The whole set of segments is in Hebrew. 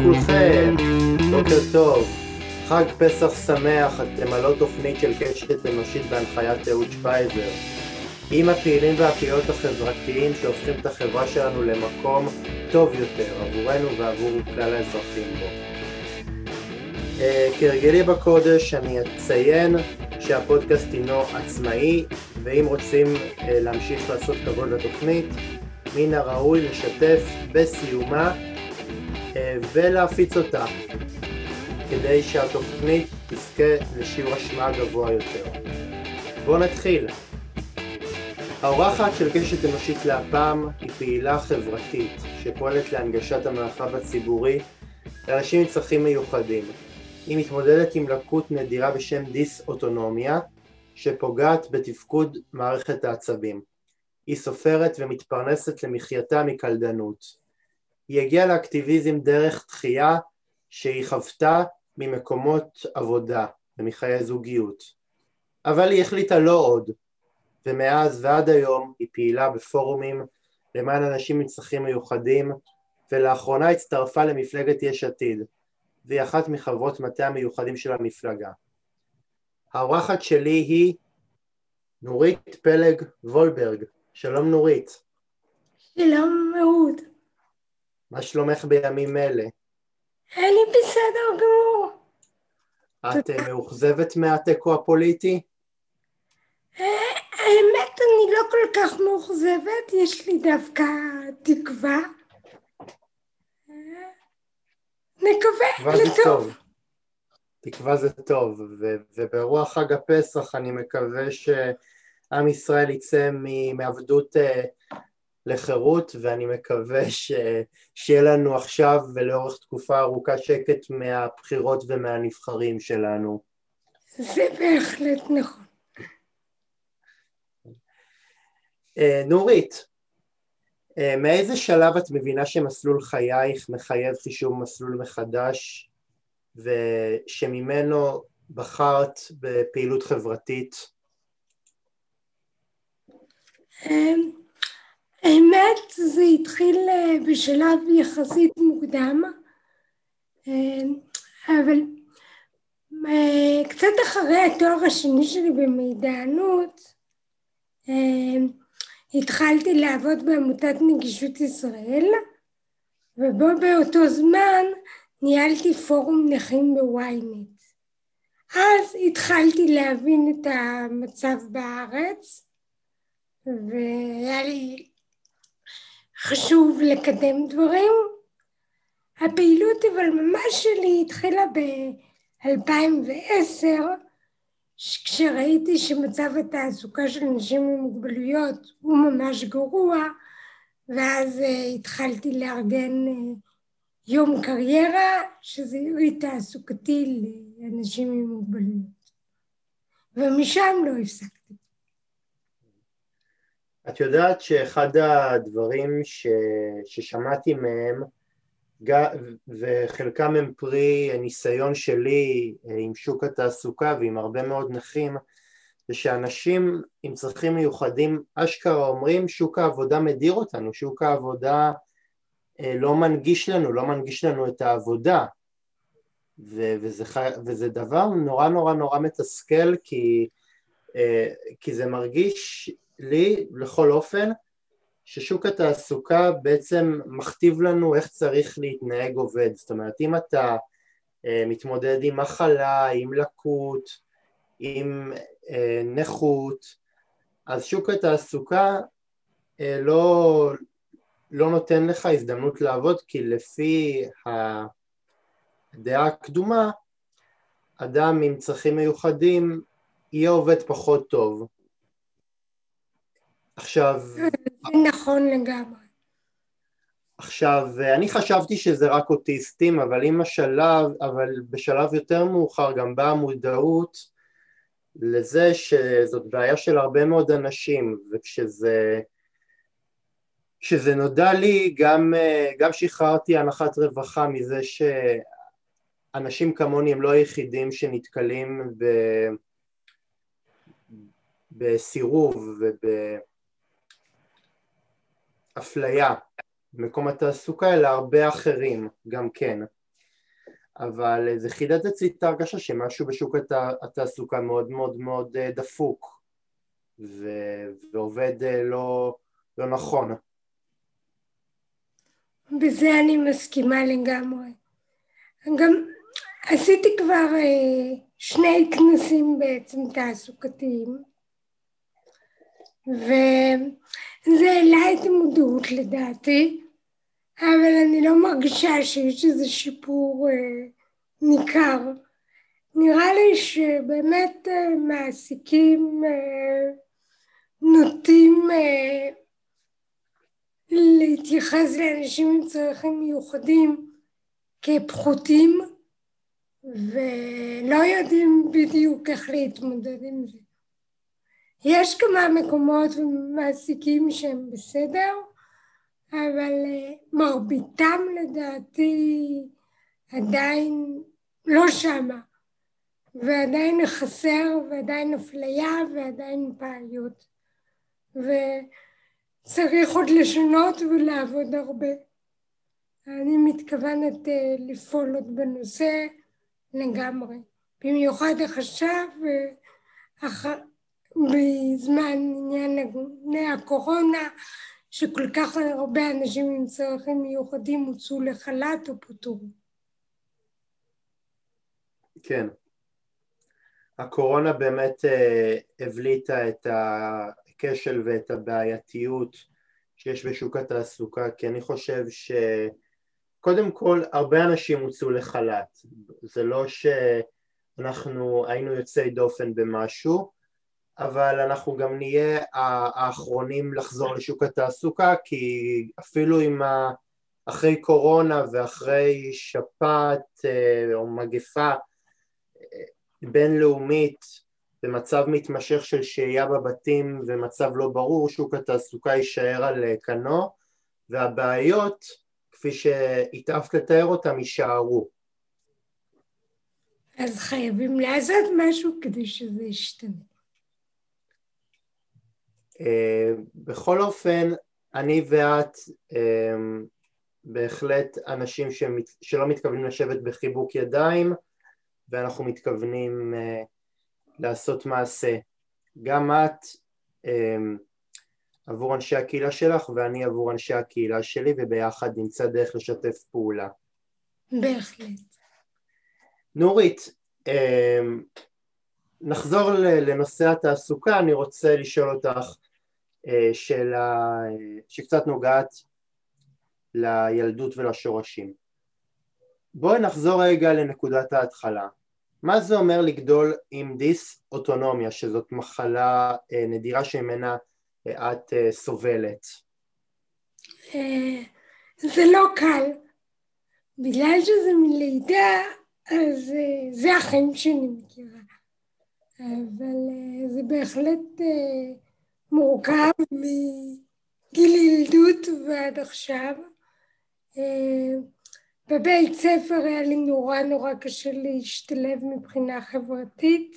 לכולכם, בוקר טוב, חג פסח שמח, אתם על עוד תוכנית של קשת אנושית בהנחיית אהוד שפייזר. עם הפעילים והפעילות החברתיים שהופכים את החברה שלנו למקום טוב יותר עבורנו ועבור כלל האזרחים בו. Uh, כהרגלי בקודש אני אציין שהפודקאסט הינו עצמאי ואם רוצים uh, להמשיך לעשות כבוד לתוכנית מן הראוי לשתף בסיומה אה, ולהפיץ אותה כדי שהתוכנית תזכה לשיעור אשמה גבוה יותר. בואו נתחיל. האורחת של קשת אנושית להפעם היא פעילה חברתית שפועלת להנגשת המרחב הציבורי לאנשים עם צרכים מיוחדים. היא מתמודדת עם לקות נדירה בשם דיס-אוטונומיה שפוגעת בתפקוד מערכת העצבים. היא סופרת ומתפרנסת למחייתה מקלדנות. היא הגיעה לאקטיביזם דרך דחייה שהיא חוותה ממקומות עבודה ומחיי זוגיות. אבל היא החליטה לא עוד, ומאז ועד היום היא פעילה בפורומים למען אנשים עם צרכים מיוחדים, ולאחרונה הצטרפה למפלגת יש עתיד, והיא אחת מחברות מטה המיוחדים של המפלגה. האורחת שלי היא נורית פלג וולברג, שלום נורית. שלום אהוד. מה שלומך בימים אלה? אני בסדר גמור. את אה, מאוכזבת מהתיקו הפוליטי? אה, האמת אני לא כל כך מאוכזבת, יש לי דווקא תקווה. אה, נקווה לטוב. תקווה זה טוב, וברוח חג הפסח אני מקווה ש... עם ישראל יצא מעבדות לחירות ואני מקווה ש... שיהיה לנו עכשיו ולאורך תקופה ארוכה שקט מהבחירות ומהנבחרים שלנו. זה בהחלט נכון. אה, נורית, אה, מאיזה שלב את מבינה שמסלול חייך מחייב חישוב מסלול מחדש ושממנו בחרת בפעילות חברתית? אמ, האמת זה התחיל אה, בשלב יחסית מוקדם אמ, אבל אה, קצת אחרי התואר השני שלי במידענות התחלתי לעבוד בעמותת נגישות ישראל ובו באותו זמן ניהלתי פורום נכים בוויינט. אז התחלתי להבין את המצב בארץ והיה לי חשוב לקדם דברים. הפעילות אבל ממש שלי התחילה ב-2010 כשראיתי שמצב התעסוקה של נשים עם מוגבלויות הוא ממש גרוע ואז uh, התחלתי לארגן uh, יום קריירה שזה יועיל תעסוקתי לאנשים עם מוגבלויות ומשם לא הפסקתי. את יודעת שאחד הדברים ש... ששמעתי מהם וחלקם הם פרי ניסיון שלי אה, עם שוק התעסוקה ועם הרבה מאוד נכים זה שאנשים עם צרכים מיוחדים אשכרה אומרים שוק העבודה מדיר אותנו, שוק העבודה אה, לא מנגיש לנו, לא מנגיש לנו את העבודה. ו- וזה, וזה דבר נורא נורא נורא מתסכל כי, אה, כי זה מרגיש לי, לכל אופן, ששוק התעסוקה בעצם מכתיב לנו איך צריך להתנהג עובד. זאת אומרת, אם אתה אה, מתמודד עם מחלה, עם לקות, עם אה, נכות, אז שוק התעסוקה אה, לא, לא נותן לך הזדמנות לעבוד, כי לפי הדעה הקדומה, אדם עם צרכים מיוחדים יהיה עובד פחות טוב. עכשיו... זה נכון לגמרי. עכשיו, אני חשבתי שזה רק אוטיסטים, אבל עם השלב, אבל בשלב יותר מאוחר גם באה מודעות לזה שזאת בעיה של הרבה מאוד אנשים, וכשזה כשזה נודע לי גם, גם שחררתי הנחת רווחה מזה שאנשים כמוני הם לא היחידים שנתקלים ב... בסירוב וב... אפליה במקום התעסוקה אלא הרבה אחרים גם כן אבל זה חידד אצלי את ההרגשה שמשהו בשוק הת... התעסוקה מאוד מאוד מאוד דפוק ו... ועובד לא, לא נכון. בזה אני מסכימה לגמרי. גם עשיתי כבר שני כנסים בעצם תעסוקתיים וזה העלה את המודעות לדעתי, אבל אני לא מרגישה שיש איזה שיפור אה, ניכר. נראה לי שבאמת אה, מעסיקים אה, נוטים אה, להתייחס לאנשים עם צרכים מיוחדים כפחותים ולא יודעים בדיוק איך להתמודד עם זה. יש כמה מקומות ומעסיקים שהם בסדר, אבל אה, מרביתם לדעתי עדיין לא שמה, ועדיין חסר, ועדיין אפליה, ועדיין בעיות. וצריך עוד לשנות ולעבוד הרבה. אני מתכוונת אה, לפעול עוד בנושא לגמרי, במיוחד עכשיו, בזמן ענייני הקורונה, שכל כך הרבה אנשים עם צרכים מיוחדים הוצאו לחל"ת או פוטרו. כן. הקורונה באמת אה, הבליטה את הכשל ואת הבעייתיות שיש בשוק התעסוקה, כי אני חושב שקודם כל הרבה אנשים הוצאו לחל"ת, זה לא שאנחנו היינו יוצאי דופן במשהו, אבל אנחנו גם נהיה האחרונים לחזור לשוק התעסוקה כי אפילו עם ה... אחרי קורונה ואחרי שפעת אה, או מגפה אה, בינלאומית במצב מתמשך של שהייה בבתים ומצב לא ברור, שוק התעסוקה יישאר על אה, כנו והבעיות, כפי שהתאפת לתאר אותם, יישארו. אז חייבים לעשות משהו כדי שזה ישתנה. אה, בכל אופן, אני ואת אה, בהחלט אנשים שמת, שלא מתכוונים לשבת בחיבוק ידיים ואנחנו מתכוונים אה, לעשות מעשה. גם את עבור אנשי הקהילה שלך ואני עבור אנשי הקהילה שלי וביחד נמצא דרך לשתף פעולה. בהחלט. נורית, נחזור לנושא התעסוקה, אני רוצה לשאול אותך אה, שאלה שקצת נוגעת לילדות ולשורשים. בואי נחזור רגע לנקודת ההתחלה. מה זה אומר לגדול עם דיס-אוטונומיה, שזאת מחלה אה, נדירה שממנה אה, את סובלת? זה לא קל. בגלל שזה מלידה, אז זה החיים שאני מכירה. אבל זה בהחלט מורכב מגיל ילדות ועד עכשיו. אה, בבית ספר היה לי נורא נורא קשה להשתלב מבחינה חברתית.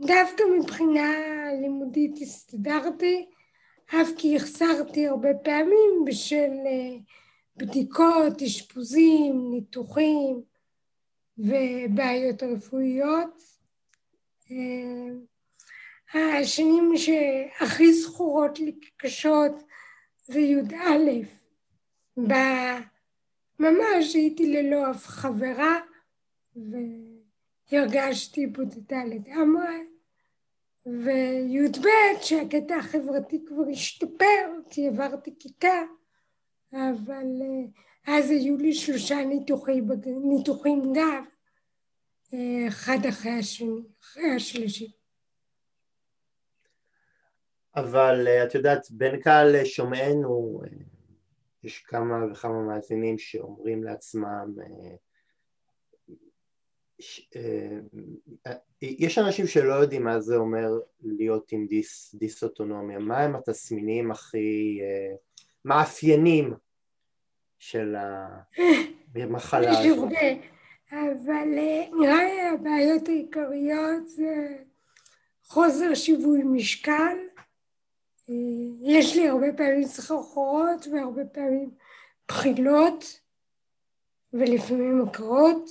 דווקא מבחינה לימודית הסתדרתי, אף כי החסרתי הרבה פעמים בשל אה, בדיקות, אשפוזים, ניתוחים ובעיות רפואיות. השנים שהכי זכורות לי כקשות זה י"א, ממש הייתי ללא אף חברה והרגשתי בודדה לגמרי. וי"ב שהקטע החברתי כבר השתפר כי עברתי כיתה אבל אה, אז היו לי שלושה ניתוחי, ניתוחים גב אה, אחד אחרי השני, אחרי השלישי אבל אה, את יודעת, בין קהל שומענו, אה, יש כמה וכמה מאזינים שאומרים לעצמם, אה, יש אנשים שלא יודעים מה זה אומר להיות עם דיס, דיסאוטונומיה, מה הם התסמינים הכי מאפיינים של המחלה הזאת? אבל נראה לי הבעיות העיקריות זה חוסר שיווי משקל, יש לי הרבה פעמים סחרחורות והרבה פעמים בחילות ולפעמים הקראות.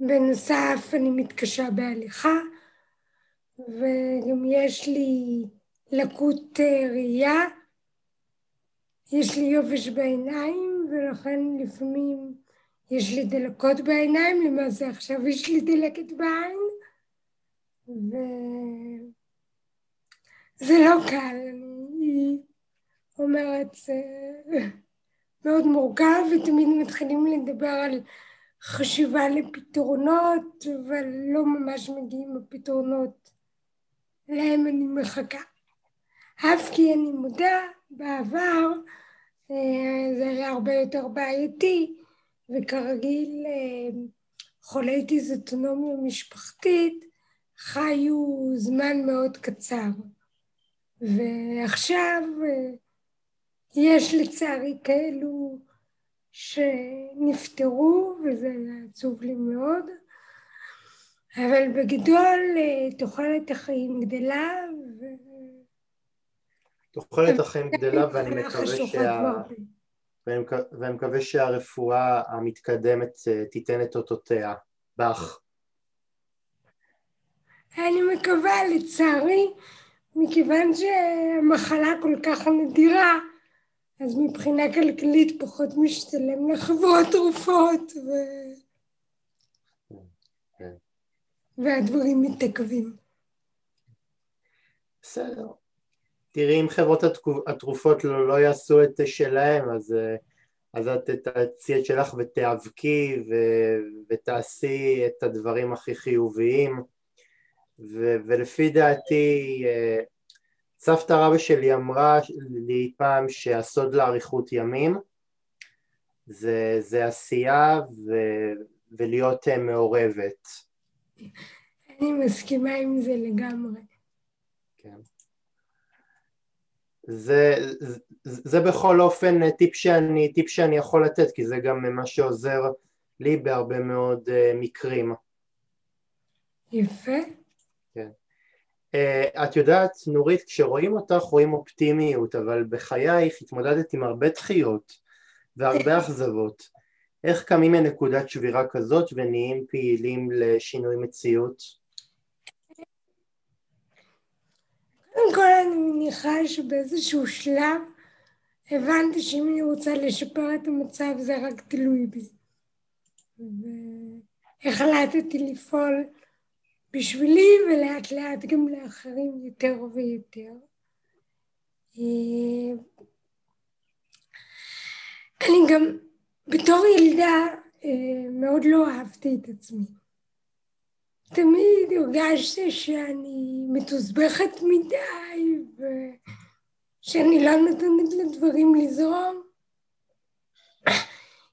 בנוסף אני מתקשה בהליכה וגם יש לי לקות ראייה, יש לי יובש בעיניים ולכן לפעמים יש לי דלקות בעיניים, למעשה עכשיו יש לי דלקת בעין וזה לא קל, אני אומרת, זה מאוד מורכב ותמיד מתחילים לדבר על חשיבה לפתרונות, אבל לא ממש מגיעים הפתרונות להם אני מחכה. אף כי אני מודה, בעבר אה, זה היה הרבה יותר בעייתי, וכרגיל אה, חולי דיזוטונומיה משפחתית חיו זמן מאוד קצר. ועכשיו אה, יש לצערי כאלו שנפטרו, וזה עצוב לי מאוד, אבל בגדול אה, תוחלת החיים גדלה ו... תוחלת החיים גדלה ואני מקווה שה... ואני מקווה שהרפואה המתקדמת אה, תיתן את אותותיה. בך. אני מקווה, לצערי, מכיוון שהמחלה כל כך נדירה, אז מבחינה כלכלית פחות משתלם לחברות תרופות ו... כן. והדברים מתעכבים. בסדר. תראי אם חברות התרופות לא, לא יעשו את שלהם אז, אז את תעשי את שלך ותיאבקי ו, ותעשי את הדברים הכי חיוביים ו, ולפי דעתי סבתא רבא שלי אמרה לי פעם שהסוד לאריכות ימים זה, זה עשייה ו, ולהיות אה, מעורבת. אני מסכימה עם זה לגמרי. כן. זה, זה, זה בכל אופן טיפ שאני, טיפ שאני יכול לתת כי זה גם מה שעוזר לי בהרבה מאוד מקרים. יפה. Uh, את יודעת, נורית, כשרואים אותך רואים אופטימיות, אבל בחייך התמודדת עם הרבה דחיות והרבה אכזבות. איך קמים מנקודת שבירה כזאת ונהיים פעילים לשינוי מציאות? קודם כל אני מניחה שבאיזשהו שלב הבנתי שאם אני רוצה לשפר את המצב זה רק תלוי בי. והחלטתי לפעול בשבילי ולאט לאט גם לאחרים יותר ויותר. אני גם בתור ילדה מאוד לא אהבתי את עצמי. תמיד הרגשתי שאני מתוסבכת מדי ושאני לא נותנת לדברים לזרום.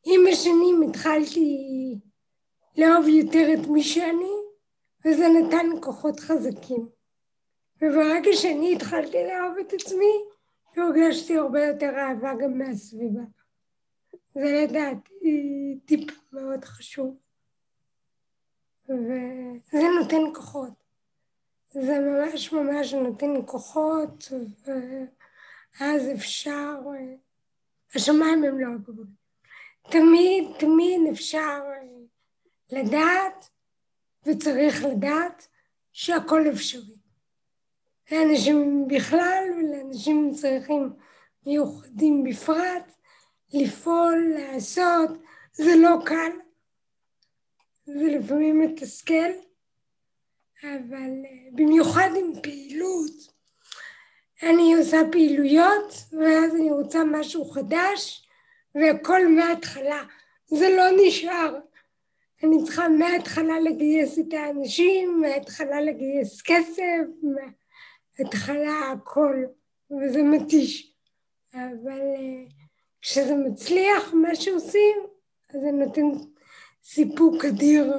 עם השנים התחלתי לאהוב יותר את מי שאני וזה נתן כוחות חזקים. וברגע שאני התחלתי לאהוב את עצמי, הרגשתי הרבה יותר אהבה גם מהסביבה. זה לדעתי טיפ מאוד חשוב. וזה נותן כוחות. זה ממש ממש נותן כוחות, ואז אפשר, השמיים הם לא הגבול. תמיד תמיד אפשר לדעת וצריך לדעת שהכל אפשרי. לאנשים בכלל ולאנשים עם צרכים מיוחדים בפרט, לפעול, לעשות, זה לא קל, זה לפעמים מתסכל, אבל אה, במיוחד עם פעילות, אני עושה פעילויות ואז אני רוצה משהו חדש והכל מההתחלה, זה לא נשאר. אני צריכה מההתחלה לגייס את האנשים, מההתחלה לגייס כסף, מההתחלה הכל, וזה מתיש. אבל אה, כשזה מצליח, מה שעושים, אז זה נותן סיפוק אדיר,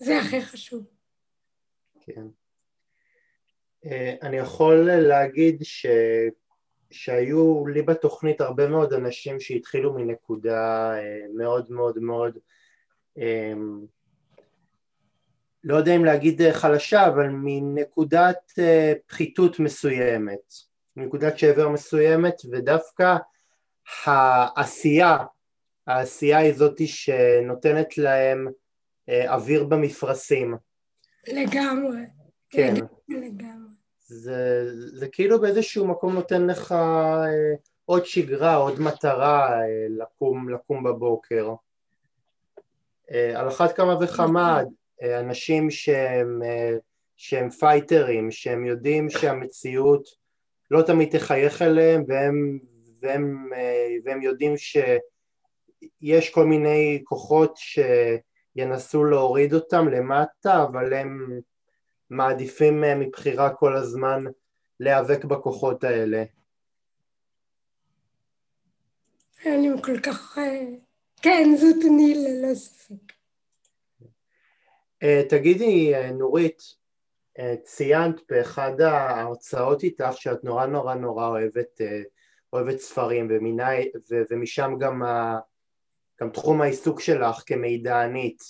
וזה הכי חשוב. כן. אה, אני יכול להגיד ש... שהיו לי בתוכנית הרבה מאוד אנשים שהתחילו מנקודה אה, מאוד מאוד מאוד לא יודע אם להגיד חלשה, אבל מנקודת אה, פחיתות מסוימת, מנקודת שבר מסוימת, ודווקא העשייה העשייה היא זאתי שנותנת להם אה, אוויר במפרשים. לגמרי. כן. לגמרי. זה, זה כאילו באיזשהו מקום נותן לך אה, עוד שגרה, עוד מטרה אה, לקום, לקום בבוקר. אה, על אחת כמה וכמה אה, אנשים שהם, אה, שהם פייטרים, שהם יודעים שהמציאות לא תמיד תחייך אליהם והם, והם, והם יודעים שיש כל מיני כוחות שינסו להוריד אותם למטה אבל הם מעדיפים מבחירה כל הזמן להיאבק בכוחות האלה. אני כל כך... אה, כן, זאת אני ללא ספק. אה, תגידי, נורית, ציינת באחד ההרצאות איתך שאת נורא נורא נורא אוהבת, אוהבת ספרים ומיני, ומשם גם, ה, גם תחום העיסוק שלך כמידענית.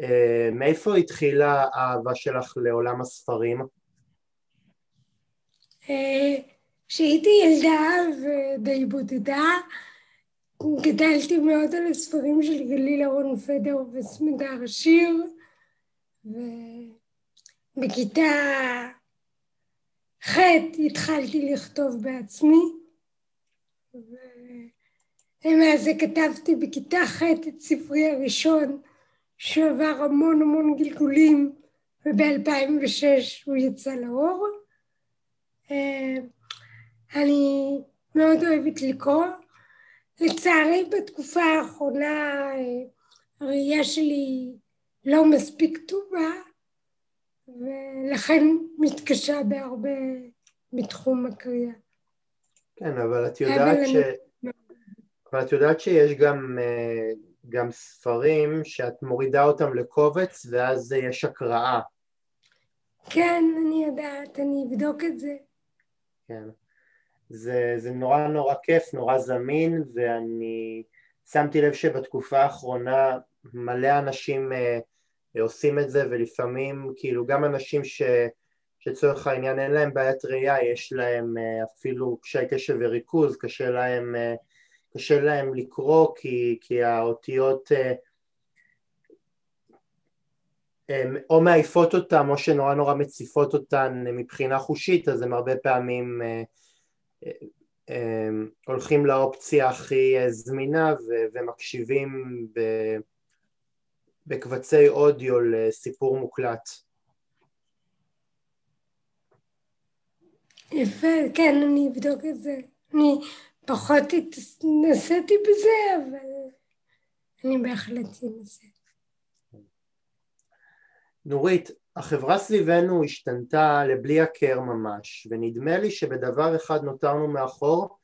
אה, מאיפה התחילה האהבה שלך לעולם הספרים? אה, כשהייתי ילדה ודי בודדה, גדלתי מאוד על הספרים של גליל אהרון פדר וסמדר שיר, ובכיתה ח' התחלתי לכתוב בעצמי, ולמעשה כתבתי בכיתה ח' את ספרי הראשון שעבר המון המון גלגולים וב-2006 הוא יצא לאור. אה, אני מאוד אוהבת לקרוא. לצערי בתקופה האחרונה אה, הראייה שלי לא מספיק טובה ולכן מתקשה בהרבה בתחום הקריאה. כן, אבל את יודעת ש... אני... אבל את יודעת שיש גם אה, גם ספרים שאת מורידה אותם לקובץ ואז יש הקראה. כן, אני יודעת, אני אבדוק את זה. כן. זה, זה נורא נורא כיף, נורא זמין, ואני שמתי לב שבתקופה האחרונה מלא אנשים אה, עושים את זה, ולפעמים כאילו גם אנשים ש, שצורך העניין אין להם בעיית ראייה, יש להם אה, אפילו קשיי קשב וריכוז, קשה להם אה, קשה להם לקרוא כי, כי האותיות אה, או מעייפות אותם או שנורא נורא מציפות אותן מבחינה חושית אז הם הרבה פעמים אה, אה, הולכים לאופציה הכי זמינה ומקשיבים בקבצי אודיו לסיפור מוקלט. יפה, כן, אני אבדוק את זה. אני פחות התנסיתי בזה, אבל אני בהחלט אנסה. נורית, החברה סביבנו השתנתה לבלי הכר ממש, ונדמה לי שבדבר אחד נותרנו מאחור,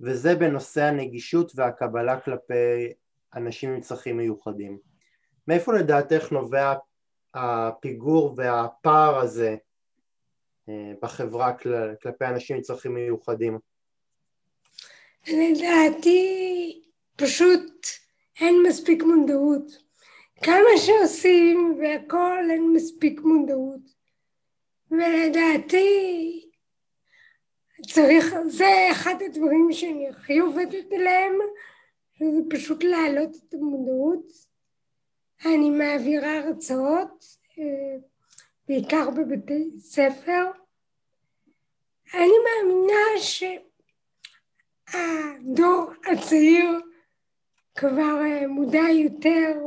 וזה בנושא הנגישות והקבלה כלפי אנשים עם צרכים מיוחדים. מאיפה לדעתך נובע הפיגור והפער הזה אה, בחברה כלפי אנשים עם צרכים מיוחדים? לדעתי פשוט אין מספיק מודעות. כמה שעושים והכל אין מספיק מודעות. ולדעתי צריך, זה אחד הדברים שאני הכי עובדת עליהם, שזה פשוט להעלות את המודעות. אני מעבירה הרצאות, אה, בעיקר בבתי ספר. אני מאמינה ש... הדור הצעיר כבר אה, מודע יותר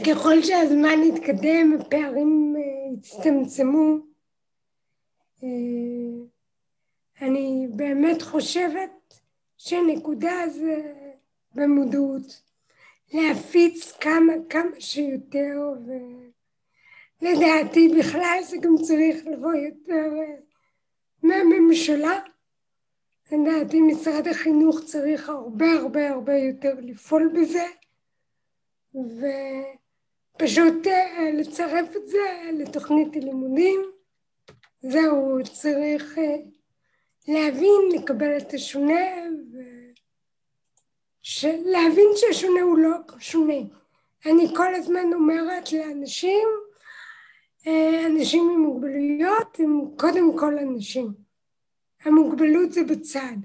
וככל שהזמן התקדם הפערים אה, הצטמצמו אה, אני באמת חושבת שנקודה זה במודעות להפיץ כמה כמה שיותר ולדעתי בכלל זה גם צריך לבוא יותר מהממשלה. לדעתי משרד החינוך צריך הרבה הרבה הרבה יותר לפעול בזה ופשוט אה, לצרף את זה לתוכנית הלימודים. זהו, צריך אה, להבין, לקבל את השונה ולהבין שהשונה הוא לא שונה. אני כל הזמן אומרת לאנשים אה, אנשים עם מוגבלויות הם קודם כל אנשים. המוגבלות זה בצד.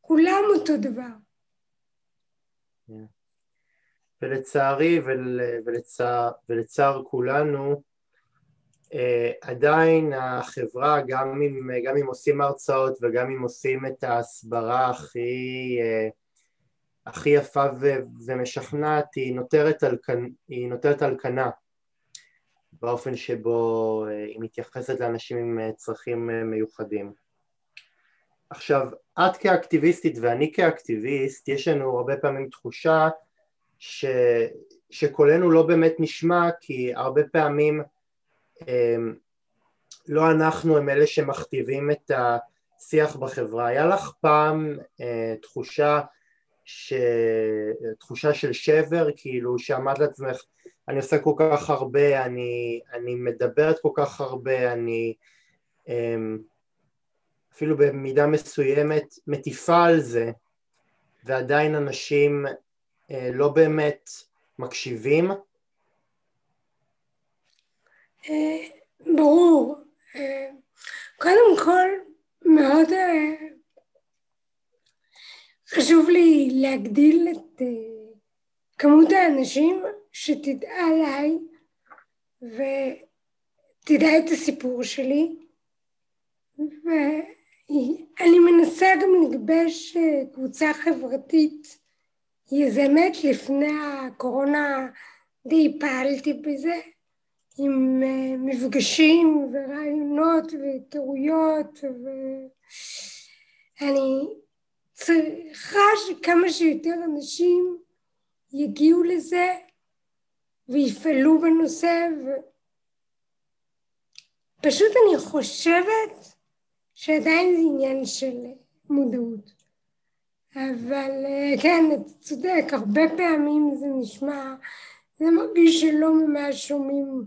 כולם אותו דבר. ולצערי ול, ולצער, ולצער כולנו אה, עדיין החברה גם אם, גם אם עושים הרצאות וגם אם עושים את ההסברה הכי, אה, הכי יפה ו, ומשכנעת היא נותרת על, היא נותרת על כנה באופן שבו אה, היא מתייחסת לאנשים עם אה, צרכים אה, מיוחדים. עכשיו, את כאקטיביסטית ואני כאקטיביסט, יש לנו הרבה פעמים תחושה ש, שקולנו לא באמת נשמע כי הרבה פעמים לא אנחנו הם אלה שמכתיבים את השיח בחברה. היה לך פעם תחושה, ש... תחושה של שבר, כאילו שעמד לעצמך אני עושה כל כך הרבה, אני, אני מדברת כל כך הרבה, אני אמ, אפילו במידה מסוימת מטיפה על זה ועדיין אנשים אה, לא באמת מקשיבים? אה, ברור. אה, קודם כל, מאוד חשוב לי להגדיל את כמות האנשים שתדע עליי ותדע את הסיפור שלי ואני מנסה גם לגבש אה, קבוצה חברתית יזמת. לפני הקורונה די פעלתי בזה עם אה, מפגשים ורעיונות והיכרויות ואני צריכה שכמה שיותר אנשים יגיעו לזה ויפעלו בנושא ופשוט אני חושבת שעדיין זה עניין של מודעות. אבל כן, אתה צודק, הרבה פעמים זה נשמע, זה מרגיש שלא ממש שומעים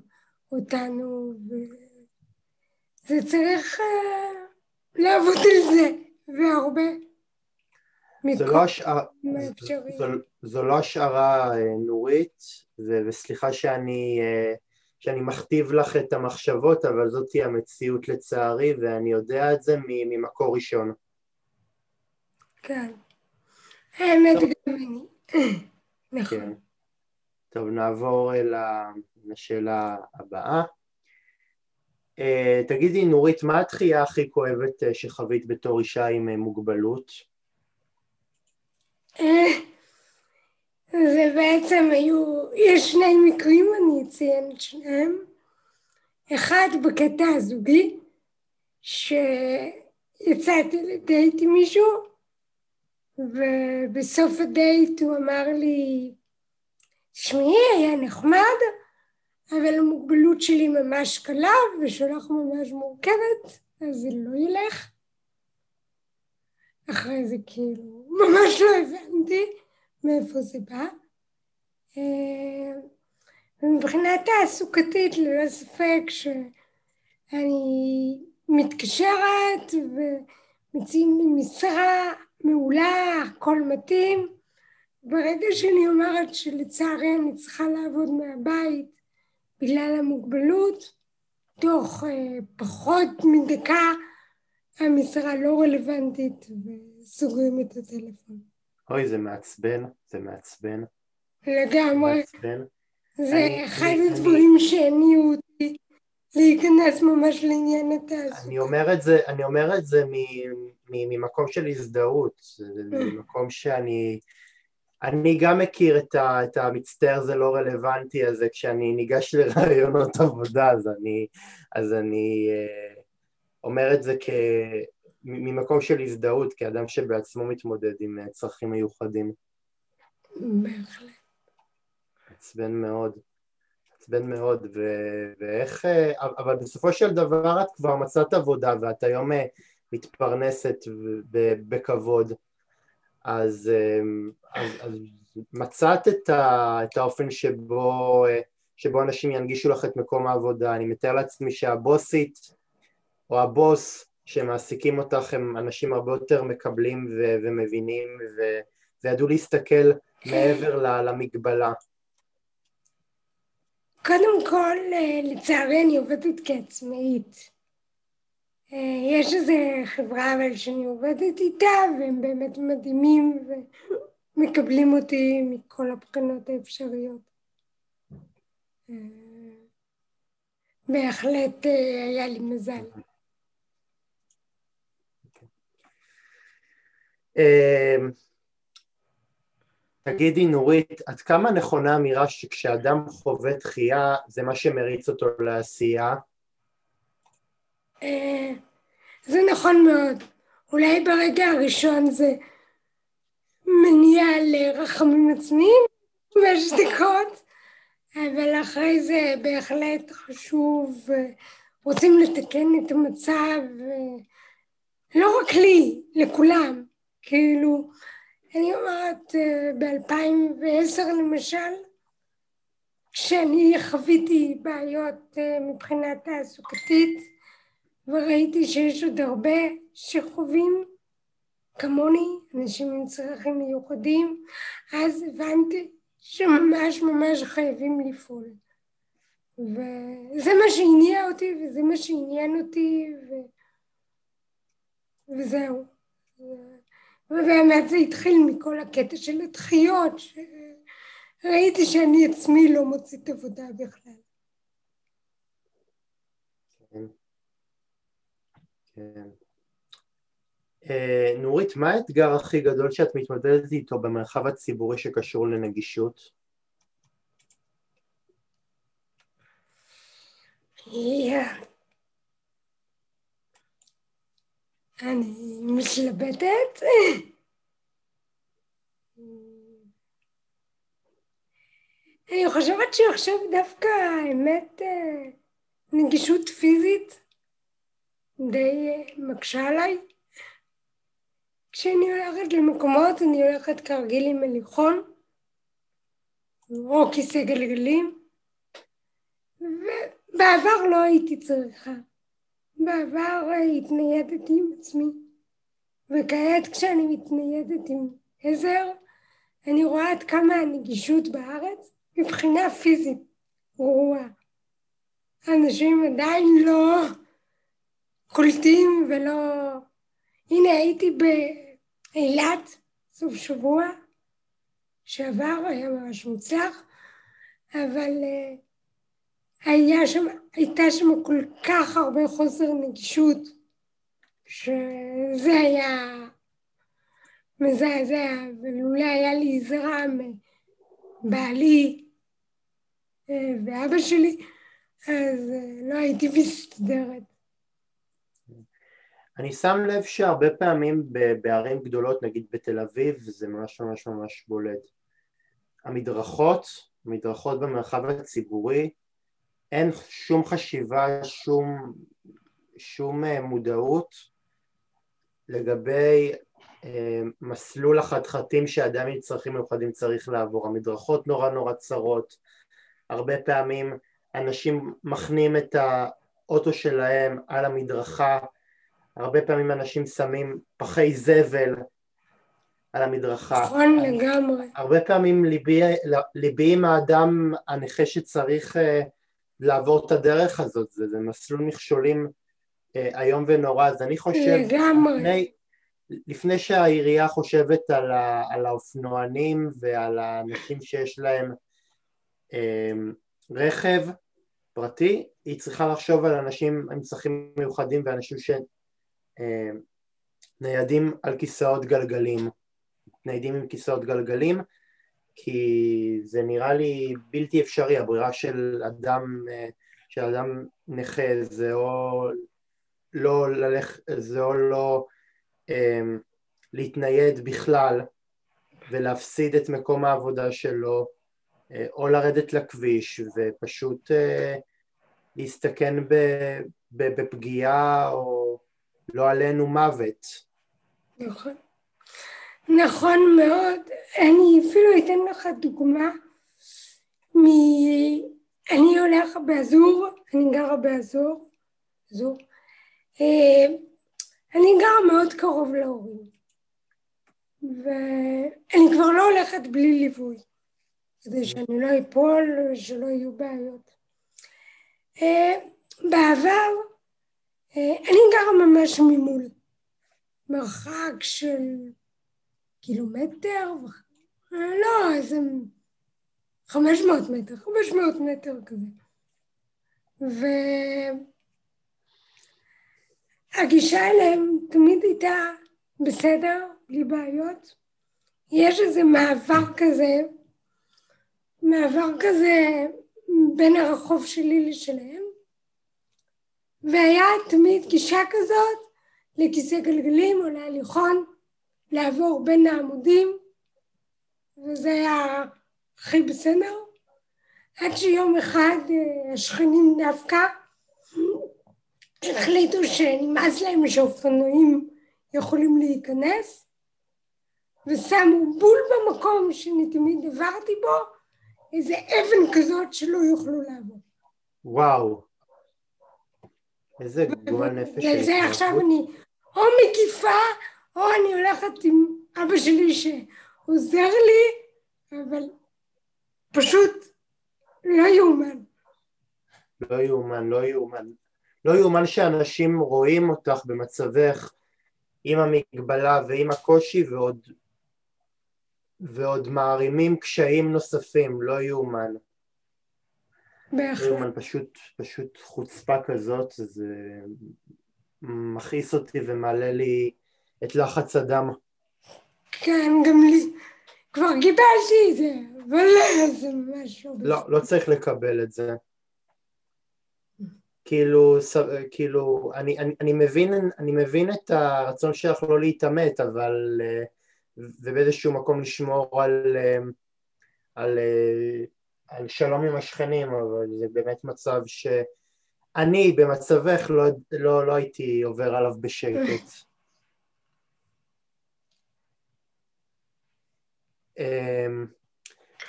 אותנו וזה צריך uh, לעבוד על זה והרבה זו לא, השערה, זו, זו לא השערה אה, נורית, וסליחה שאני, אה, שאני מכתיב לך את המחשבות, אבל זאתי המציאות לצערי, ואני יודע את זה ממקור ראשון. כן. האמת גם אני. נכון. כן. טוב, נעבור לשאלה הבאה. Uh, תגידי, נורית, מה התחייה הכי כואבת uh, שחווית בתור אישה עם uh, מוגבלות? זה בעצם היו, יש שני מקרים, אני אציין את שניהם. אחד בקטע הזוגי, שיצאתי לדייט עם מישהו, ובסוף הדייט הוא אמר לי, תשמעי, היה נחמד, אבל המוגבלות שלי ממש קלה ושולח ממש מורכבת, אז זה לא ילך. אחרי זה כאילו, ממש לא הבנתי מאיפה זה בא. אה, ומבחינה תעסוקתית ללא ספק שאני מתקשרת ומציעים לי משרה מעולה, הכל מתאים. ברגע שאני אומרת שלצערי אני צריכה לעבוד מהבית בגלל המוגבלות, תוך אה, פחות מדקה המשרה לא רלוונטית וסוגרים את הטלפון. אוי, זה מעצבן, זה מעצבן. לגמרי. מעצבן. זה אני, אחד אני, הדברים. שהניעו אותי להיכנס ממש לעניין התעסוקה. אני אומר את זה, אני אומר את זה ממקום של הזדהות, אה. ממקום שאני... אני גם מכיר את, ה, את המצטער זה לא רלוונטי הזה כשאני ניגש לרעיונות עבודה, אז אני, אז אני אה, אומר את זה כ... ממקום של הזדהות, כאדם שבעצמו מתמודד עם אה, צרכים מיוחדים. בהחלט. עצבן מאוד. עצבן מאוד, ו... ואיך... אה, אבל בסופו של דבר את כבר מצאת עבודה ואת היום אה, מתפרנסת בכבוד, אז, אז, אז מצאת את, ה... את האופן שבו, שבו אנשים ינגישו לך את מקום העבודה. אני מתאר לעצמי שהבוסית או הבוס שמעסיקים אותך הם אנשים הרבה יותר מקבלים ו- ומבינים ו- וידעו להסתכל מעבר למגבלה. קודם כל, אה, לצערי אני עובדת כעצמאית. אה, יש איזו חברה אבל שאני עובדת איתה והם באמת מדהימים ומקבלים אותי מכל הבחינות האפשריות. אה, בהחלט היה לי מזל. תגידי נורית, עד כמה נכונה אמירה שכשאדם חווה דחייה זה מה שמריץ אותו לעשייה? אה, זה נכון מאוד. אולי ברגע הראשון זה מניע לרחמים עצמיים חמש דקות, אבל אחרי זה בהחלט חשוב, רוצים לתקן את המצב, לא רק לי, לכולם. כאילו, אני אומרת, ב-2010 למשל, כשאני חוויתי בעיות אה, מבחינה תעסוקתית, וראיתי שיש עוד הרבה שחווים כמוני, אנשים עם צרכים מיוחדים, אז הבנתי שממש ממש חייבים לפעול. וזה מה שהניע אותי וזה מה שעניין אותי ו... וזהו. ובאמת זה התחיל מכל הקטע של הדחיות, שראיתי שאני עצמי לא מוצאת עבודה בכלל. כן. כן. Uh, נורית, מה האתגר הכי גדול שאת מתמודדת איתו במרחב הציבורי שקשור לנגישות? Yeah. אני מתלבטת. אני חושבת שעכשיו דווקא האמת אה, נגישות פיזית די אה, מקשה עליי. כשאני הולכת למקומות אני הולכת כרגיל עם מליחון או כיסא גלגלים ובעבר לא הייתי צריכה. בעבר התניידתי עם עצמי וכעת כשאני מתניידת עם עזר אני רואה עד כמה הנגישות בארץ מבחינה פיזית גרועה. אנשים עדיין לא קולטים ולא... הנה הייתי באילת סוף שבוע שעבר, היה ממש מוצלח, אבל uh, היה שם, הייתה שם כל כך הרבה חוסר נגישות, שזה היה מזעזע, ולולא היה לי עזרה מבעלי אה, ואבא שלי, אז אה, לא הייתי מסתדרת. אני שם לב שהרבה פעמים בערים גדולות, נגיד בתל אביב, זה ממש ממש ממש בולט. המדרכות, המדרכות במרחב הציבורי, אין שום חשיבה, שום, שום אה, מודעות לגבי אה, מסלול החתחתים שאדם עם צרכים מיוחדים צריך לעבור. המדרכות נורא נורא צרות, הרבה פעמים אנשים מחנים את האוטו שלהם על המדרכה, הרבה פעמים אנשים שמים פחי זבל על המדרכה. נכון לגמרי. הרבה פעמים ליבי, ליבי עם האדם הנכה שצריך אה, לעבור את הדרך הזאת, זה, זה מסלול מכשולים אה, איום ונורא, אז אני חושב, לפני, לפני שהעירייה חושבת על, ה, על האופנוענים ועל האנשים שיש להם אה, רכב פרטי, היא צריכה לחשוב על אנשים עם צרכים מיוחדים ואנשים שניידים אה, על כיסאות גלגלים, ניידים עם כיסאות גלגלים, כי זה נראה לי בלתי אפשרי, הברירה של אדם, של אדם נכה זה או לא ללכת, זה או לא um, להתנייד בכלל ולהפסיד את מקום העבודה שלו, אה, או לרדת לכביש ופשוט uh, להסתכן בפגיעה או לא עלינו מוות. נכון. נכון מאוד. אני אפילו אתן לך דוגמה מ... אני הולכת באזור, אני גרה באזור, אזור. אה, אני גרה מאוד קרוב להורים, ואני כבר לא הולכת בלי ליווי, כדי שאני לא אפול ושלא יהיו בעיות. אה, בעבר אה, אני גרה ממש ממול, מרחק של קילומטר, לא, איזה חמש מאות מטר, חמש מאות מטר כזה. והגישה אליהם תמיד הייתה בסדר, בלי בעיות. יש איזה מעבר כזה, מעבר כזה בין הרחוב שלי לשלהם, והיה תמיד גישה כזאת לכיסא גלגלים או להליכון, לעבור בין העמודים, וזה היה הכי בסדר. עד שיום אחד אה, השכנים דווקא החליטו שנמאס להם שאופנועים יכולים להיכנס, ושמו בול במקום שאני תמיד עברתי בו איזה אבן כזאת שלא יוכלו לעבור. וואו. איזה גועל נפש. וזה עכשיו אני או מקיפה, או אני הולכת עם אבא שלי שעוזר לי, אבל פשוט לא יאומן. לא יאומן, לא יאומן. לא יאומן שאנשים רואים אותך במצבך עם המגבלה ועם הקושי ועוד ועוד מערימים קשיים נוספים, לא יאומן. בהחלט. לא יאומן, פשוט, פשוט חוצפה כזאת, זה מכעיס אותי ומעלה לי את לחץ הדם. כן, גם לי, כבר קיבלתי את זה, אבל זה משהו... לא, לא צריך לקבל את זה. כאילו, כאילו, אני, אני, אני, מבין, אני מבין את הרצון שלך לא להתעמת, אבל uh, ובאיזשהו מקום לשמור על, אמ, על, אה, על שלום עם השכנים, אבל זה באמת מצב שאני במצבך לא, לא, לא הייתי עובר עליו בשקט.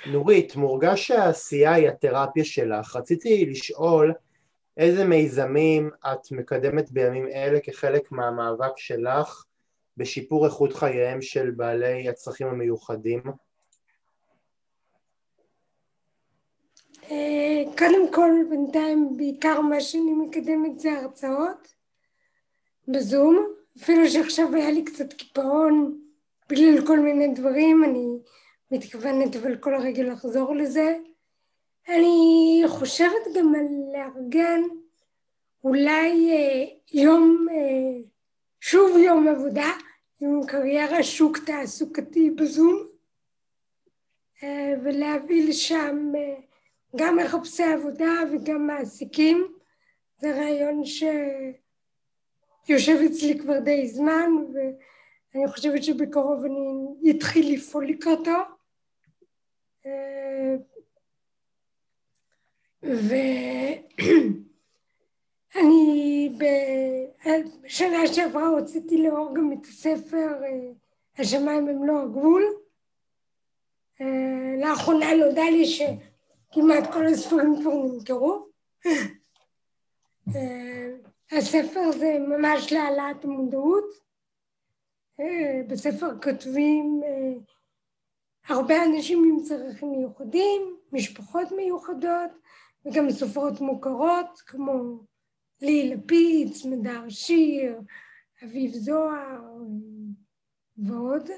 נורית, מורגש שהעשייה היא התרפיה שלך. רציתי לשאול איזה מיזמים את מקדמת בימים אלה כחלק מהמאבק שלך בשיפור איכות חייהם של בעלי הצרכים המיוחדים? אה, קודם כל בינתיים בעיקר מה שאני מקדמת זה הרצאות בזום אפילו שעכשיו היה לי קצת קיפאון בגלל כל מיני דברים אני מתכוונת אבל כל הרגע לחזור לזה. אני חושבת גם על לארגן אולי אה, יום אה, שוב יום עבודה עם קריירה שוק תעסוקתי בזום אה, ולהביא לשם אה, גם מחפשי עבודה וגם מעסיקים. זה רעיון שיושב אצלי כבר די זמן ואני חושבת שבקרוב אני אתחיל לפעול לקראתו אה, ו... אני בשנה שעברה הוצאתי לאור גם את הספר אה, השמיים הם לא הגבול. אה, לאחרונה נודע לי שכמעט כל הספרים כבר נמכרו. הספר זה ממש להעלאת המודעות. בספר כותבים הרבה אנשים עם צרכים מיוחדים, משפחות מיוחדות וגם סופרות מוכרות כמו לי לפיד, סמדר שיר, אביב זוהר ועוד.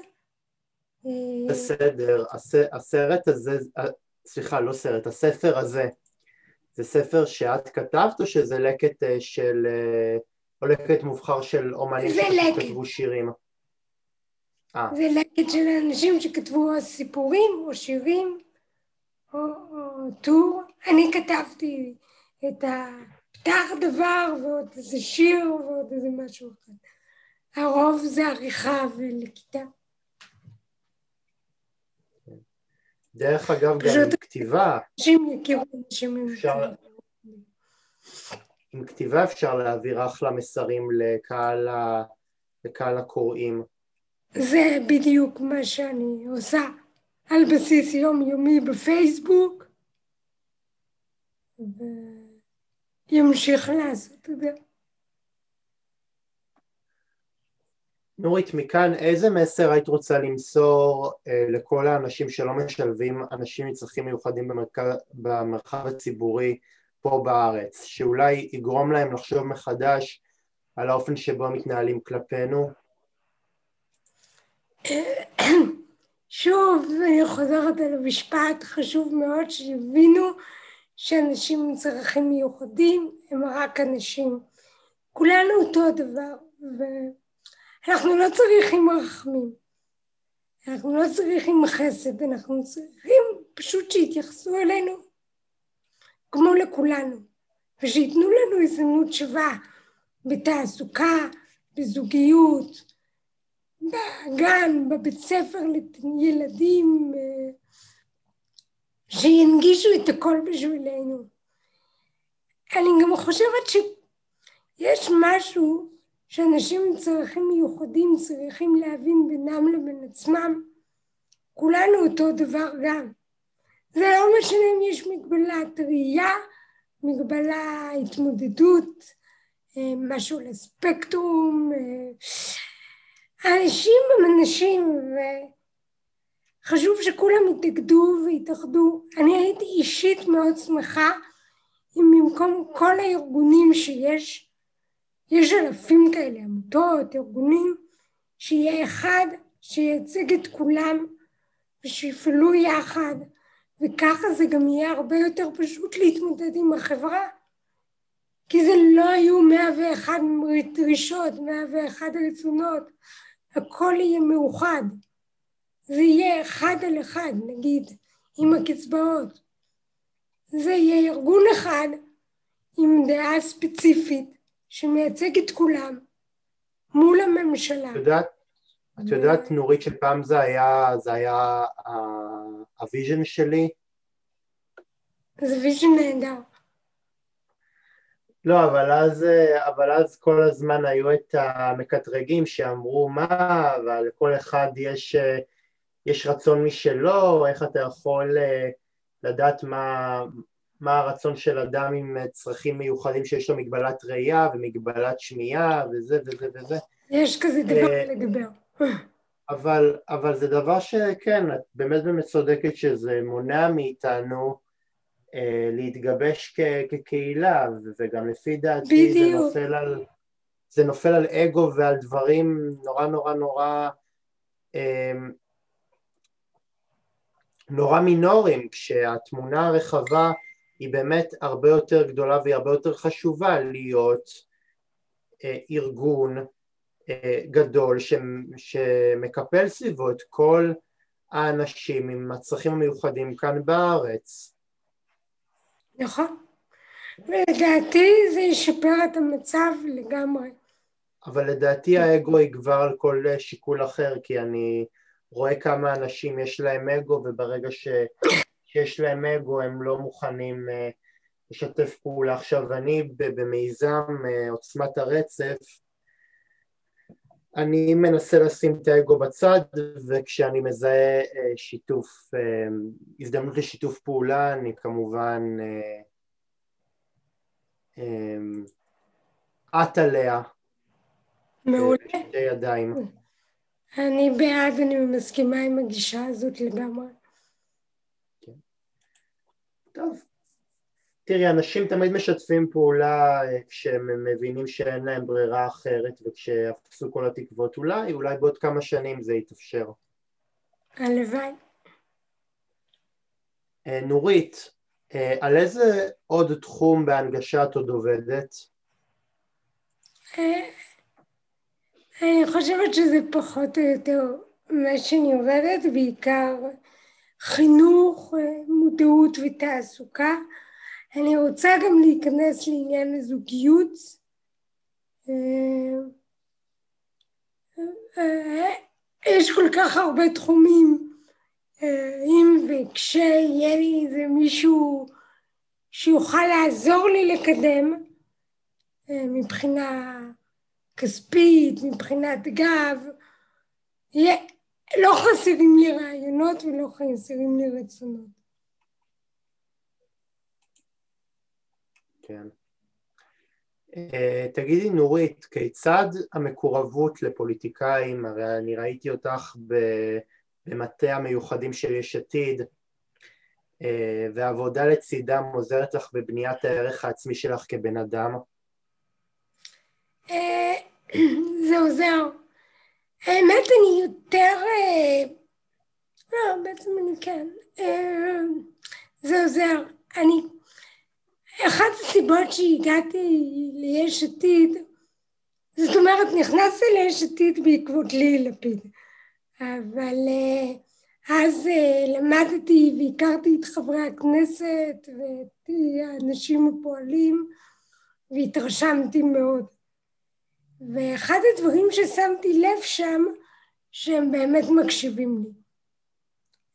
בסדר, הסרט הזה, סליחה, לא סרט, הספר הזה, זה ספר שאת כתבת או שזה לקט אה, של, אה, או לקט מובחר של אומנים שכתבו שירים? אה. זה לקט של אנשים שכתבו סיפורים או שירים או, או טור. אני כתבתי את ה... פתח דבר ועוד איזה שיר ועוד איזה משהו אחר. הרוב זה עריכה ולכיתה. דרך אגב, גם עם כתיבה, אנשים יכירו אנשים אפשר, עם כתיבה אפשר להעביר אחלה מסרים לקהל, לקהל הקוראים. זה בדיוק מה שאני עושה על בסיס יומיומי בפייסבוק. ו... ימשיך לעשות את זה. נורית, מכאן איזה מסר היית רוצה למסור אה, לכל האנשים שלא משלבים אנשים עם צרכים מיוחדים במרכב, במרחב הציבורי פה בארץ, שאולי יגרום להם לחשוב מחדש על האופן שבו מתנהלים כלפינו? שוב, אני חוזרת על המשפט, חשוב מאוד שיבינו שאנשים עם צרכים מיוחדים הם רק אנשים. כולנו אותו הדבר, ואנחנו לא צריכים רחמים, אנחנו לא צריכים חסד, אנחנו צריכים פשוט שיתייחסו אלינו כמו לכולנו, ושייתנו לנו הזדמנות שווה בתעסוקה, בזוגיות, בגן, בבית ספר לילדים, אה, שינגישו את הכל בשבילנו. אני גם חושבת שיש משהו שאנשים עם צרכים מיוחדים צריכים להבין בינם לבין עצמם. כולנו אותו דבר גם. זה לא משנה אם יש מגבלת ראייה, מגבלה התמודדות, אה, משהו לספקטרום, אה, אנשים הם אנשים וחשוב שכולם יתאגדו ויתאחדו. אני הייתי אישית מאוד שמחה אם במקום כל הארגונים שיש, יש אלפים כאלה, עמותות, ארגונים, שיהיה אחד שייצג את כולם ושיפעלו יחד וככה זה גם יהיה הרבה יותר פשוט להתמודד עם החברה כי זה לא היו מאה ואחד דרישות, מאה ואחד רצונות הכל יהיה מאוחד. זה יהיה אחד על אחד, נגיד, עם הקצבאות. זה יהיה ארגון אחד עם דעה ספציפית שמייצג את כולם מול הממשלה. את יודעת, את יודעת נורית שפעם זה היה, זה היה ה vision שלי? זה vision נהדר. לא, אבל אז, אבל אז כל הזמן היו את המקטרגים שאמרו מה, ולכל אחד יש, יש רצון משלו, איך אתה יכול אה, לדעת מה, מה הרצון של אדם עם צרכים מיוחדים שיש לו מגבלת ראייה ומגבלת שמיעה וזה וזה וזה. יש כזה דבר אה, לדבר. אבל, אבל זה דבר שכן, את באמת באמת צודקת שזה מונע מאיתנו להתגבש כ- כקהילה, וגם לפי דעתי זה נופל על, זה נופל על אגו ועל דברים נורא נורא נורא אה, נורא מינוריים, כשהתמונה הרחבה היא באמת הרבה יותר גדולה והיא הרבה יותר חשובה להיות אה, ארגון גדול שמקפל סביבו את כל האנשים עם הצרכים המיוחדים כאן בארץ. נכון. לדעתי זה ישפר את המצב לגמרי. אבל לדעתי האגו יגבר על כל שיקול אחר, כי אני רואה כמה אנשים יש להם אגו, וברגע ש... שיש להם אגו הם לא מוכנים uh, לשתף פעולה. עכשיו אני במיזם uh, עוצמת הרצף, אני מנסה לשים את האגו בצד, וכשאני מזהה אה, שיתוף, אה, הזדמנות לשיתוף פעולה, אני כמובן עט אה, עליה. מעולה. בשתי ידיים. אני בעד, אני מסכימה עם הגישה הזאת לגמרי. כן. טוב. תראי, אנשים תמיד משתפים פעולה אה, כשהם מבינים שאין להם ברירה אחרת וכשיפסו כל התקוות. אולי, אולי בעוד כמה שנים זה יתאפשר. הלוואי. אה, נורית, אה, על איזה עוד תחום בהנגשה את עוד עובדת? אני חושבת שזה פחות או יותר מה שאני עובדת, בעיקר חינוך, מודעות ותעסוקה. אני רוצה גם להיכנס לעניין הזוגיות. אה, אה, יש כל כך הרבה תחומים, אה, אם וכשיהיה לי איזה מישהו שיוכל לעזור לי לקדם מבחינה כספית, מבחינת גב, לא חסרים לי רעיונות ולא חסרים לי רצונות. כן. אה, תגידי נורית, כיצד המקורבות לפוליטיקאים, הרי אני ראיתי אותך במטה המיוחדים של יש עתיד, אה, והעבודה לצידם עוזרת לך בבניית הערך העצמי שלך כבן אדם? אה, זה עוזר. האמת אני יותר... לא, בעצם אני כן. זה עוזר. אני... אחת הסיבות שהגעתי ליש עתיד, זאת אומרת נכנסתי ליש עתיד בעקבות לי לפיד, אבל אז למדתי והכרתי את חברי הכנסת ואת האנשים הפועלים והתרשמתי מאוד. ואחד הדברים ששמתי לב שם, שהם באמת מקשיבים לי.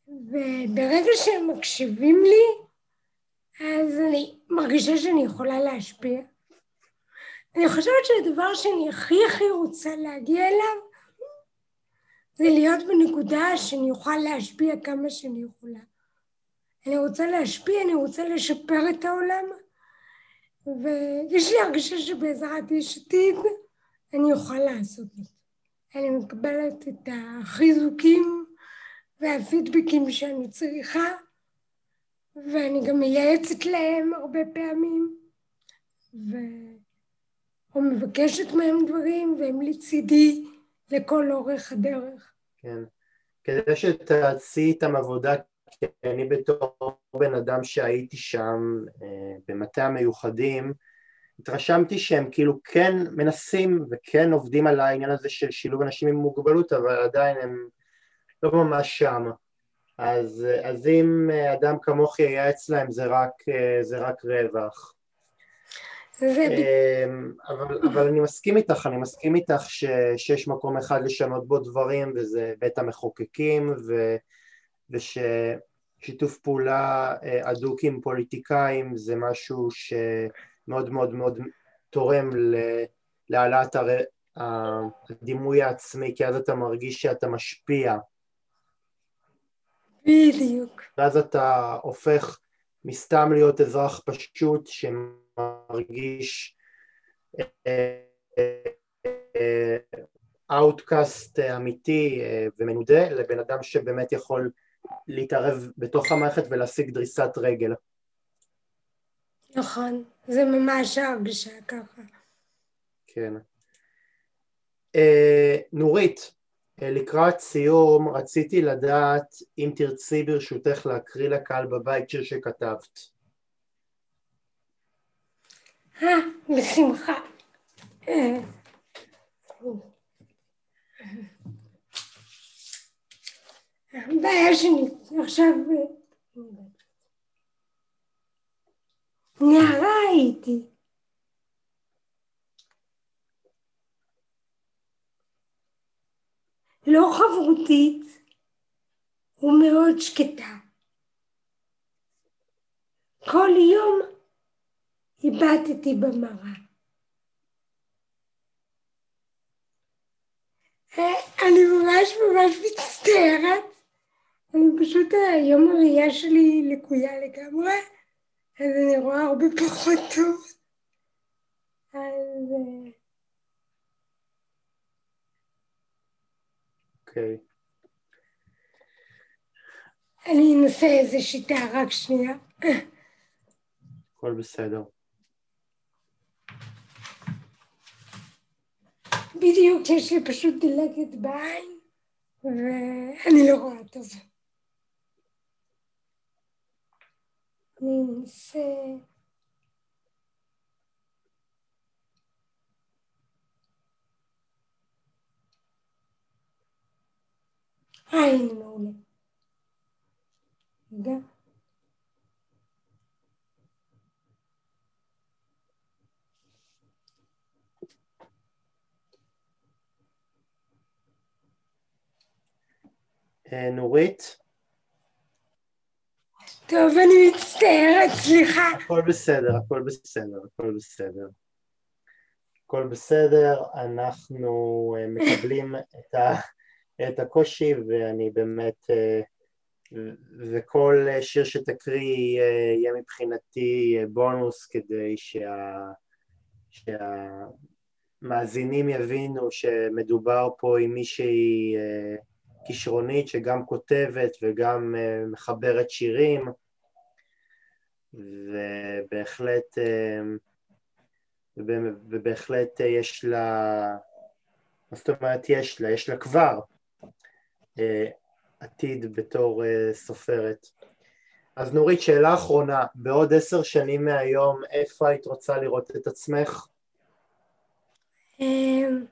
וברגע שהם מקשיבים לי, אז אני מרגישה שאני יכולה להשפיע. אני חושבת שהדבר שאני הכי הכי רוצה להגיע אליו, זה להיות בנקודה שאני אוכל להשפיע כמה שאני יכולה. אני רוצה להשפיע, אני רוצה לשפר את העולם, ויש לי הרגשה שבעזרת יש עתיד אני אוכל לעשות את זה. אני מקבלת את החיזוקים והפידבקים שאני צריכה, ואני גם מייעצת להם הרבה פעמים, ו... או מבקשת מהם דברים, והם לצידי לכל אורך הדרך. כן. כדי שתעשי איתם עבודה, כי אני בתור בן אדם שהייתי שם אה, במטה המיוחדים, התרשמתי שהם כאילו כן מנסים וכן עובדים על העניין הזה של שילוב אנשים עם מוגבלות, אבל עדיין הם לא ממש שם. אז, אז אם אדם כמוך ייעץ להם זה רק, זה רק רווח. אמ, אבל, אבל אני מסכים איתך, אני מסכים איתך ש, שיש מקום אחד לשנות בו דברים וזה בית המחוקקים ו, וששיתוף פעולה אה, הדוק עם פוליטיקאים זה משהו ש... מאוד מאוד מאוד תורם להעלאת הדימוי העצמי, כי אז אתה מרגיש שאתה משפיע. בדיוק. ואז אתה הופך מסתם להיות אזרח פשוט שמרגיש outcast אה, אה, אמיתי אה, ומנודה לבן אדם שבאמת יכול להתערב בתוך המערכת ולהשיג דריסת רגל. נכון, זה ממש ההרגשה ככה. כן. אה, נורית, לקראת סיום רציתי לדעת אם תרצי ברשותך להקריא לקהל בבית שיר שכתבת. אה, בשמחה. הבעיה שלי עכשיו נערה הייתי. לא חברותית ומאוד שקטה. כל יום הבטתי במראה. אני ממש ממש מצטערת, אני פשוט היום הראייה שלי לקויה לגמרי. אז אני רואה הרבה פחות טוב. אז... אוקיי. אני אנסה איזה שיטה, רק שנייה. הכל בסדר. בדיוק יש לי פשוט דילגת בעין ואני לא רואה טוב. ננסה אה, הנה מעולה. רגע. אה, נורית? טוב, אני מצטערת, סליחה. הכל בסדר, הכל בסדר, הכל בסדר. הכל בסדר, אנחנו אה, מקבלים את, ה, את הקושי ואני באמת, אה, וכל שיר שתקריא אה, יהיה מבחינתי בונוס כדי שה, שהמאזינים יבינו שמדובר פה עם מישהי כישרונית שגם כותבת וגם מחברת שירים ובהחלט ובהחלט יש לה, מה זאת אומרת יש לה? יש לה כבר עתיד בתור סופרת. אז נורית, שאלה אחרונה, בעוד עשר שנים מהיום, איפה היית רוצה לראות את עצמך? אמ,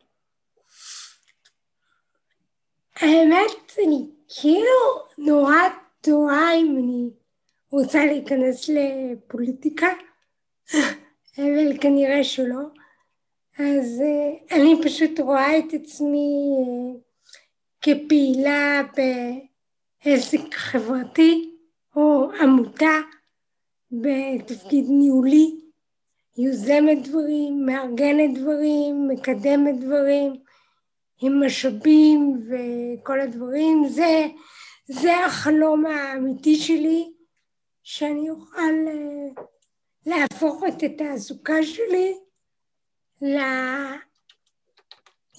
האמת, אני כאילו נורא תוהה אם אני רוצה להיכנס לפוליטיקה, אבל כנראה שלא. אז אה, אני פשוט רואה את עצמי אה, כפעילה בעסק חברתי או עמותה בתפקיד ניהולי, יוזמת דברים, מארגנת דברים, מקדמת דברים, עם משאבים וכל הדברים, זה, זה החלום האמיתי שלי, שאני אוכל אה, להפוך את התעסוקה שלי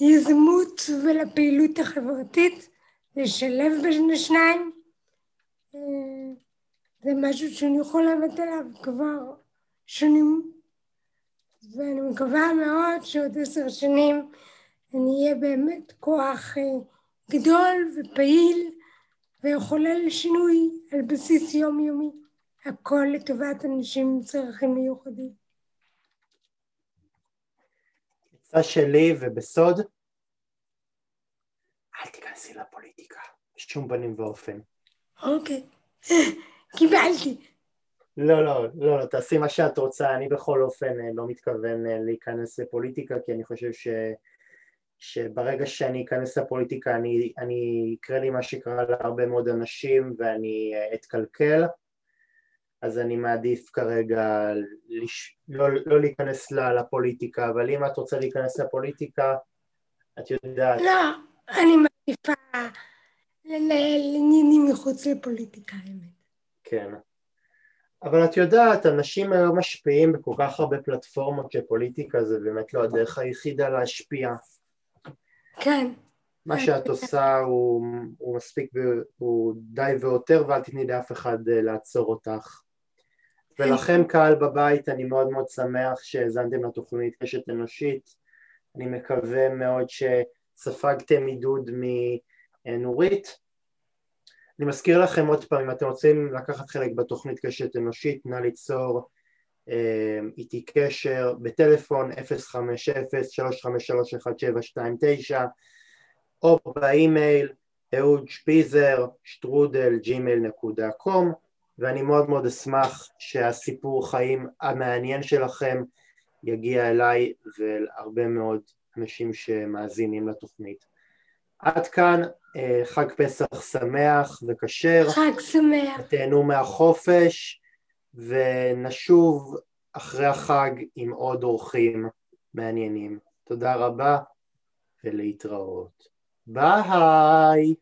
ליזמות ולפעילות החברתית, לשלב בין השניים. אה, זה משהו שאני יכולה לעבוד עליו כבר שנים, ואני מקווה מאוד שעוד עשר שנים אני אהיה באמת כוח אה, גדול ופעיל ויכולה לשינוי על בסיס יומיומי, הכל לטובת אנשים עם צרכים מיוחדים. עצה שלי ובסוד, אל תיכנסי לפוליטיקה, בשום פנים ואופן. אוקיי, קיבלתי. לא, לא, לא, לא, תעשי מה שאת רוצה, אני בכל אופן אה, לא מתכוון אה, להיכנס לפוליטיקה כי אני חושב ש... שברגע שאני אכנס לפוליטיקה אני, אני יקרה לי מה שקרה להרבה מאוד אנשים ואני אה, אתקלקל אז אני מעדיף כרגע לש... לא, לא להיכנס לפוליטיקה אבל אם את רוצה להיכנס לפוליטיקה את יודעת לא, אני מעדיפה לנהל עניינים מחוץ לפוליטיקה האמת כן אבל את יודעת, אנשים היום משפיעים בכל כך הרבה פלטפורמות שפוליטיקה זה באמת לא הדרך היחידה להשפיע. כן. מה שאת עושה הוא, הוא מספיק, הוא די ויותר ואל תתני לאף אחד אה, לעצור אותך. ולכם קהל בבית אני מאוד מאוד שמח שהאזנתם לתוכנית קשת אנושית, אני מקווה מאוד שספגתם עידוד מנורית. אני מזכיר לכם עוד פעם, אם אתם רוצים לקחת חלק בתוכנית קשת אנושית, נא ליצור אה, איתי קשר בטלפון 050-353-1729 או באימייל אהוד שפיזר שטרודל ג'ימייל נקודה com ואני מאוד מאוד אשמח שהסיפור חיים המעניין שלכם יגיע אליי ואל הרבה מאוד אנשים שמאזינים לתוכנית. עד כאן אה, חג פסח שמח וכשר. חג שמח. תהנו מהחופש ונשוב אחרי החג עם עוד אורחים מעניינים. תודה רבה ולהתראות. ביי!